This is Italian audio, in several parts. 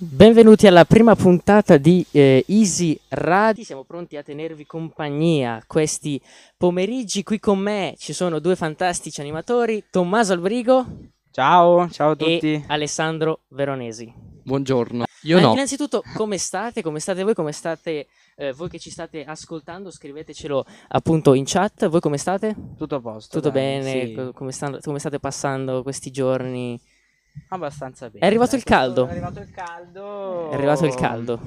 Benvenuti alla prima puntata di eh, Easy Radio. Siamo pronti a tenervi compagnia questi pomeriggi. Qui con me ci sono due fantastici animatori, Tommaso Albrigo Ciao, ciao a tutti. e Alessandro Veronesi. Buongiorno. Io Eh, no. Innanzitutto, come state? Come state voi? Come state eh, voi che ci state ascoltando? Scrivetecelo appunto in chat. Voi come state? Tutto a posto. Tutto dai, bene? sì. Co- Come, stanno- come state passando questi giorni? Abbastanza bene. È arrivato il caldo. È arrivato il caldo. È arrivato il caldo.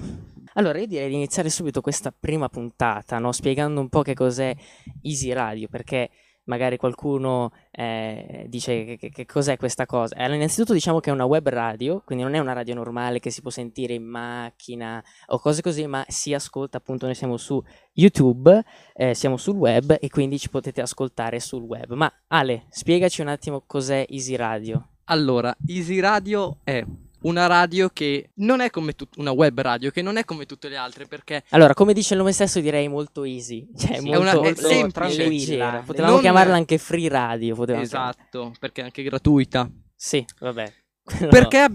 Allora, io direi di iniziare subito questa prima puntata, no? spiegando un po' che cos'è Easy Radio, perché magari qualcuno eh, dice che, che- che cos'è questa cosa. Allora, innanzitutto diciamo che è una web radio, quindi non è una radio normale che si può sentire in macchina o cose così, ma si ascolta appunto, noi siamo su YouTube, eh, siamo sul web e quindi ci potete ascoltare sul web. Ma Ale, spiegaci un attimo cos'è Easy Radio. Allora, Easy Radio è una radio che non è come tut- una web radio, che non è come tutte le altre, perché Allora, come dice il nome stesso, direi molto easy. Cioè, Sì, è molto, una- è molto semplice. leggera. Potevamo Non- chiamarla anche free radio. potevamo chiamarla. esatto, perché è anche gratuita. Sì, vabbè. No. Perché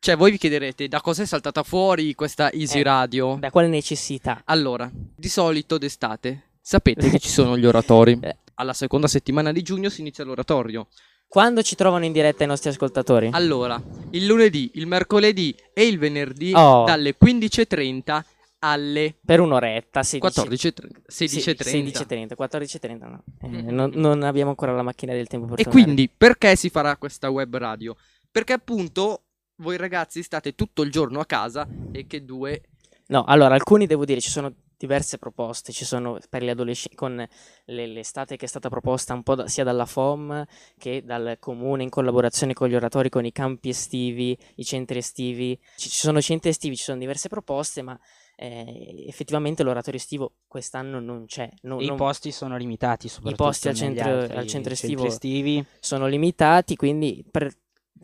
cioè voi vi chiederete da cosa è saltata fuori questa Easy Eh, Radio? Da quale necessità? Allora, di solito d'estate sapete che ci sono gli oratori. Eh. Alla seconda settimana di giugno si inizia l'oratorio. Quando ci trovano in diretta i nostri ascoltatori? Allora, il lunedì, il mercoledì e il venerdì Oh. dalle 15.30 alle Per un'oretta, 16. 14.30, 16.30. 16.30, 14.30 no. Eh, Mm. non, non abbiamo ancora la macchina del tempo per E tornare. quindi perché si farà questa web radio? Perché appunto voi ragazzi state tutto il giorno a casa e che due... No, allora, alcuni devo dire, ci sono diverse proposte, ci sono per gli adolescenti, con le- l'estate che è stata proposta un po' da- sia dalla FOM che dal comune in collaborazione con gli oratori, con i campi estivi, i centri estivi. Ci, ci sono centri estivi, ci sono diverse proposte, ma eh, effettivamente l'oratorio estivo quest'anno non c'è. E I non- posti sono limitati, soprattutto posti al centro- altri al centro estivo estivi. sono limitati, quindi per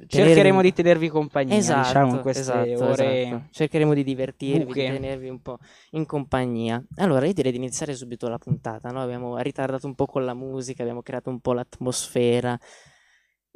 Cercheremo di tenervi compagnia, Esatto, diciamo, in queste esatto, ore. esatto. Cercheremo di divertirvi, buche. di tenervi un po' in compagnia. Allora, io direi di iniziare subito la puntata, no? Abbiamo ritardato un po' con la musica, abbiamo creato un po' l'atmosfera.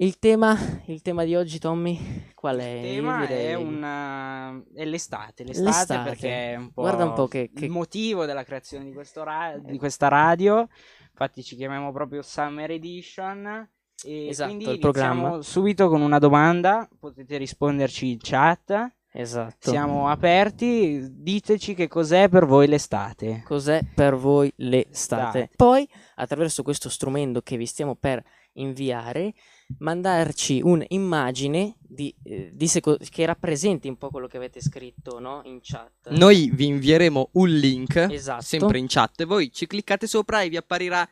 Il tema, il tema di oggi, Tommy, qual è? Il tema è, una... è l'estate, l'estate, L'estate. perché è un po', Guarda un po' che- che- il motivo della creazione di, ra- di questa radio. Infatti ci chiamiamo proprio Summer Edition. E Esatto, quindi il programma. iniziamo subito con una domanda, potete risponderci in chat. Esatto. Siamo aperti, diteci che cos'è per voi l'estate. Cos'è per voi l'estate? Estate. Poi, attraverso questo strumento che vi stiamo per inviare, mandarci un'immagine di, eh, di seco- che rappresenti un po' quello che avete scritto no? in chat. Noi vi invieremo un link, Esatto. sempre in chat, voi ci cliccate sopra e vi apparirà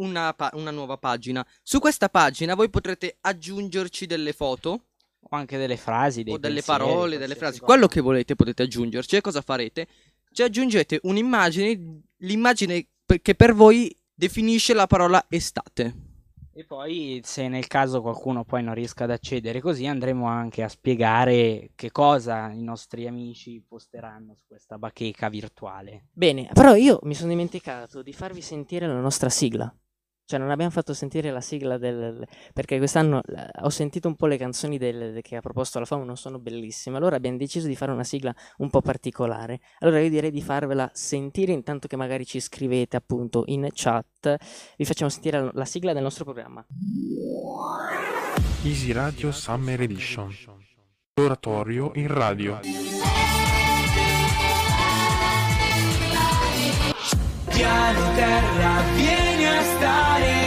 una, pa- una nuova pagina. Su questa pagina voi potrete aggiungerci delle foto O anche delle frasi, dei o delle pensieri, parole, delle frasi, cosa. quello che volete potete aggiungerci. E cosa farete? Ci aggiungete un'immagine, l'immagine che per voi definisce la parola estate. E poi, se nel caso qualcuno poi non riesca ad accedere così, andremo anche a spiegare che cosa i nostri amici posteranno su questa bacheca virtuale. Bene, però io mi sono dimenticato di farvi sentire la nostra sigla. Cioè, non abbiamo fatto sentire la sigla del... perché quest'anno eh, ho sentito un po' le canzoni del- che ha proposto la FAM, non sono bellissime. Allora abbiamo deciso di fare una sigla un po' particolare. Allora io direi di farvela sentire intanto che magari ci scrivete appunto in chat. Vi facciamo sentire la, la sigla del nostro programma. Easy Radio Summer Edition. L'oratorio in radio. Piano terra, vieni a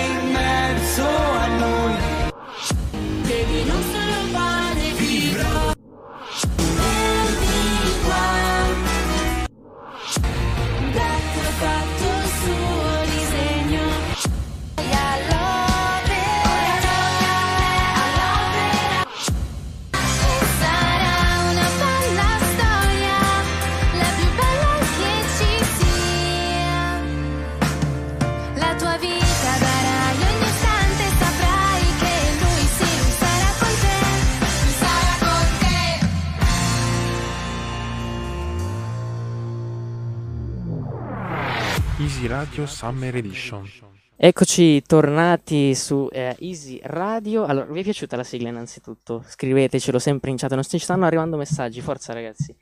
Easy Radio Summer Edition. Eccoci tornati su eh, Easy Radio. Allora, vi è piaciuta la sigla innanzitutto? Scrivetecelo sempre in chat, non ci stanno arrivando messaggi, forza ragazzi.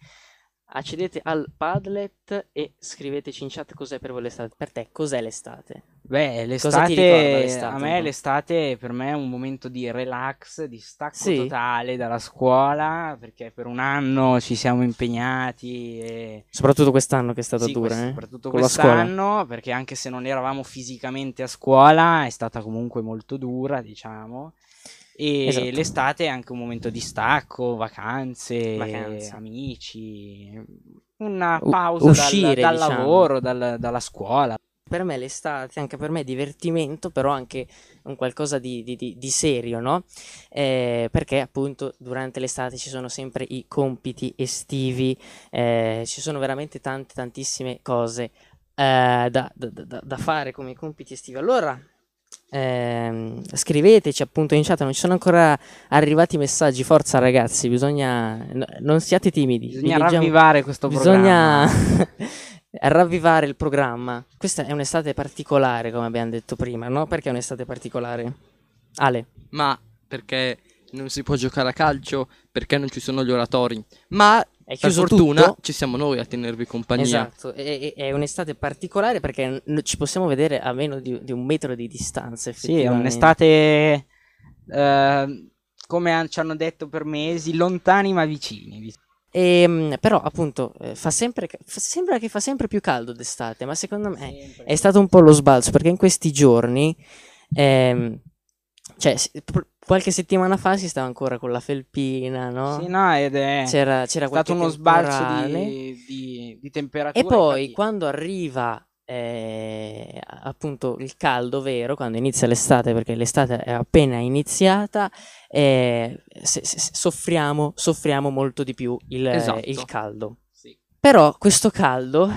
Accedete al Padlet e scriveteci in chat cos'è per voi l'estate. Per te, cos'è l'estate? Beh, l'estate, l'estate a me po'? l'estate per me è un momento di relax, di stacco Sì? totale dalla scuola, perché per un anno ci siamo impegnati e Soprattutto quest'anno che è stata Sì, dura, quest- eh? soprattutto Con quest'anno, perché anche se non eravamo fisicamente a scuola, è stata comunque molto dura, diciamo. E Esatto. l'estate è anche un momento di stacco, vacanze, Vacanze. amici, una U- pausa dal- uscire, dal, diciamo. lavoro, dal- dalla scuola. per me l'estate, anche per me è divertimento, però anche un qualcosa di, di- di- di serio, no? Eh, perché appunto durante l'estate ci sono sempre i compiti estivi, eh, ci sono veramente tante, tantissime cose eh, da, da- da- da fare come compiti estivi. Allora, ehm, scriveteci appunto in chat, non ci sono ancora arrivati messaggi, forza ragazzi, bisogna, no- non siate timidi. vi Bisogna leggiamo- ravvivare questo Bisogna programma. ravvivare il programma. Questa è un'estate particolare, come abbiamo detto prima, no? Perché è un'estate particolare? Ale, Ma perché non si può giocare a calcio? Perché non ci sono gli oratori? Ma è per chiuso fortuna tutto. ci siamo noi a tenervi compagnia. Esatto, è, è- un'estate particolare perché ci possiamo vedere a meno di, di un metro di distanza. Sì, è un'estate, eh, come ci hanno detto per mesi, lontani ma vicini. Ehm, però, appunto, eh, fa sempre, fa- sembra che fa sempre più caldo d'estate, ma secondo me è stato un po' lo sbalzo perché in questi giorni, ehm, cioè, qualche settimana fa si stava ancora con la felpina, no? Sì, no, ed è... C'era, c'era stato uno sbalzo di, di- di temperatura. E poi infatti- quando arriva eh, appunto il caldo vero, quando inizia l'estate, perché l'estate è appena iniziata, eh, se- se- soffriamo, soffriamo molto di più il, Esatto. il caldo. Sì. Però questo caldo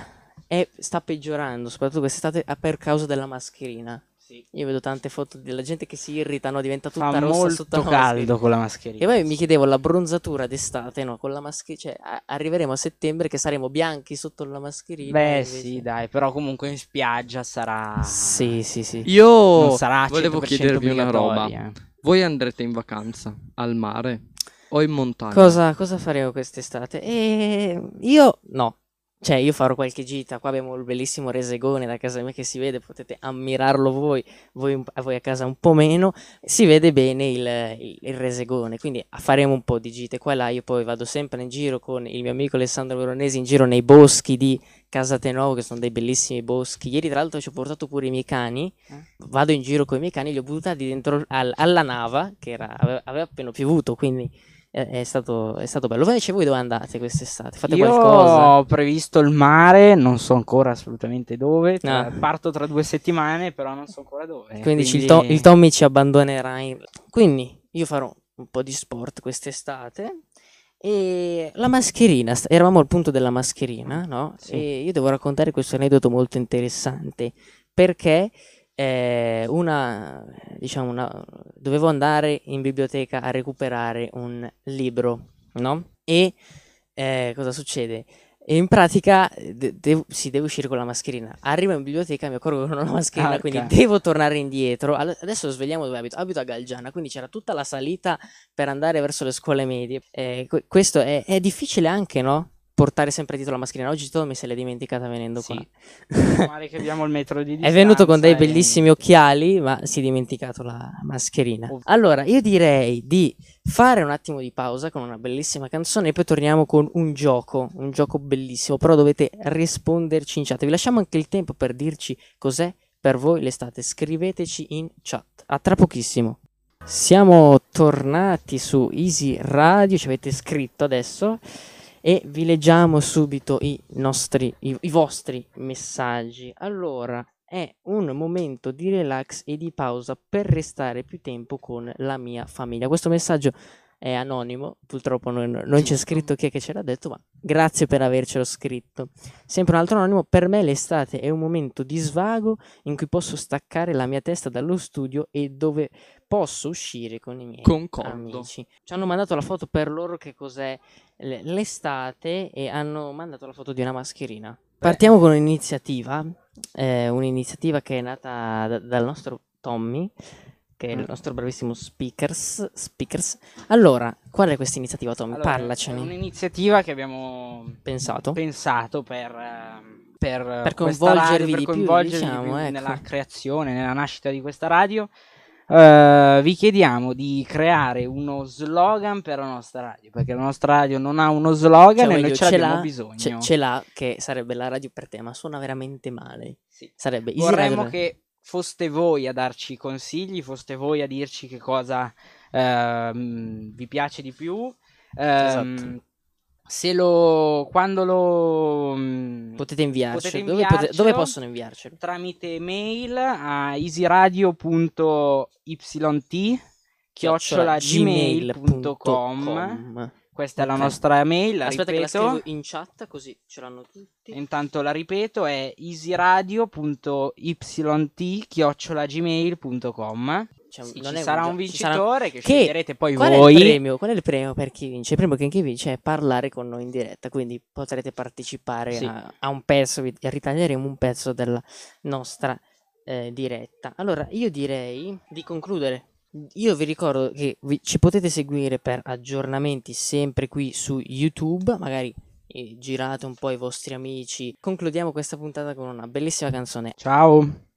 è- sta peggiorando, soprattutto quest'estate, a- per causa della mascherina. Sì. Io vedo tante foto della gente che si irrita, no? diventa tutta Fa rossa molto sotto la caldo mascherina. con la mascherina. E poi mi chiedevo la bronzatura d'estate, no? Con la mascherina, cioè a- arriveremo a settembre che saremo bianchi sotto la mascherina. Beh, invece- sì, dai, però comunque in spiaggia sarà... Sì, sì, sì. Io Non sarà volevo 100% chiedervi una roba. obbligatoria. Voi andrete in vacanza al mare o in montagna? Cosa, cosa faremo quest'estate? E io no. Cioè, io farò qualche gita. Qua abbiamo il bellissimo resegone da casa mia che si vede, potete ammirarlo voi, voi, voi a casa un po' meno. Si vede bene il, il- il resegone, quindi faremo un po' di gite qua e là. Io poi vado sempre in giro con il mio amico Alessandro Veronesi in giro nei boschi di Casatenovo, che sono dei bellissimi boschi. Ieri, tra l'altro, ci ho portato pure i miei cani. Eh? Vado in giro con i miei cani, li ho buttati dentro al- alla nava, che era- aveva, aveva appena piovuto, quindi è, è stato, è stato bello. Invece voi dove andate quest'estate? Fate Io qualcosa? ho previsto il mare, non so ancora assolutamente dove. tra- Ah. Parto tra due settimane, però non so ancora dove. Quindi, il, to- il Tommy ci abbandonerà. in- Quindi io farò un po' di sport quest'estate. E la mascherina, eravamo al punto della mascherina, no? Sì. E io devo raccontare questo aneddoto molto interessante perché una, diciamo, una, dovevo andare in biblioteca a recuperare un libro, no? E eh, cosa succede? E in pratica eh, de- devo, sì, devo uscire con la mascherina. Arrivo in biblioteca, mi accorgo che non ho la mascherina, Ah, quindi devo tornare indietro. All- adesso svegliamo dove abito. Abito a Galgiana, quindi c'era tutta la salita per andare verso le scuole medie. Eh, que- questo è, è difficile anche, no? Portare sempre dietro la mascherina. Oggi Tommy se l'è dimenticata venendo Sì. qua. male che abbiamo il metro di È distanza. venuto con dei e- bellissimi occhiali, ma si è dimenticato la mascherina. Ov- Allora, io direi di fare un attimo di pausa con una bellissima canzone e poi torniamo con un gioco, un gioco bellissimo, però dovete risponderci in chat. Vi lasciamo anche il tempo per dirci cos'è per voi l'estate. Scriveteci in chat. A tra pochissimo. Siamo tornati su Easy Radio, ci avete scritto adesso e vi leggiamo subito i nostri, i, i vostri messaggi. Allora, è un momento di relax e di pausa per restare più tempo con la mia famiglia. Questo messaggio è anonimo, purtroppo non, non c'è scritto chi è che ce l'ha detto, ma grazie per avercelo scritto. Sempre un altro anonimo, per me l'estate è un momento di svago in cui posso staccare la mia testa dallo studio e dove posso uscire con i miei Concordo. amici. Ci hanno mandato la foto per loro che cos'è l'estate e hanno mandato la foto di una mascherina. Partiamo con un'iniziativa è un'iniziativa che è nata da- dal nostro Tommy, che è il Mm. nostro bravissimo speakers, speakers. Allora, qual è questa iniziativa, Tommy? Allora, Parlacene. È un'iniziativa che abbiamo Pensato? pensato per, ehm, per, Per questa coinvolgervi radio, per di più, diciamo, più ecco. nella creazione, nella nascita di questa radio. Eh, vi chiediamo di creare uno slogan per la nostra radio, perché la nostra radio non ha uno slogan Cioè, e noi ce l'abbiamo l'ha- bisogno. Ce, l'ha, che sarebbe la radio per te, ma suona veramente male. Sì. Sarebbe Vorremmo che foste voi a darci consigli, foste voi a dirci che cosa ehm, vi piace di più. Ehm, Esatto. Se lo quando lo mm, Potete inviarci. dove, pote- dove possono inviarcelo? tramite mail a easyradio.yt chiocciola questa è la nostra mail la Aspetta che la ripeto scrivo in chat così ce l'hanno tutti. intanto la ripeto è easyradio.yt chiocciola gmail.com C'è un- Sì, non ci è sarà gio- un ci sarà- vincitore che, Che- sceglierete poi Qual è, voi il premio? Qual è il premio per chi vince? Il premio che chi vince è parlare con noi in diretta, quindi potrete partecipare Sì. a, a un pezzo, vi- ritaglieremo un pezzo della nostra eh, diretta. Allora, io direi di concludere. Io vi ricordo che vi- ci potete seguire per aggiornamenti sempre qui su YouTube, magari girate un po' i vostri amici. Concludiamo questa puntata con una bellissima canzone ciao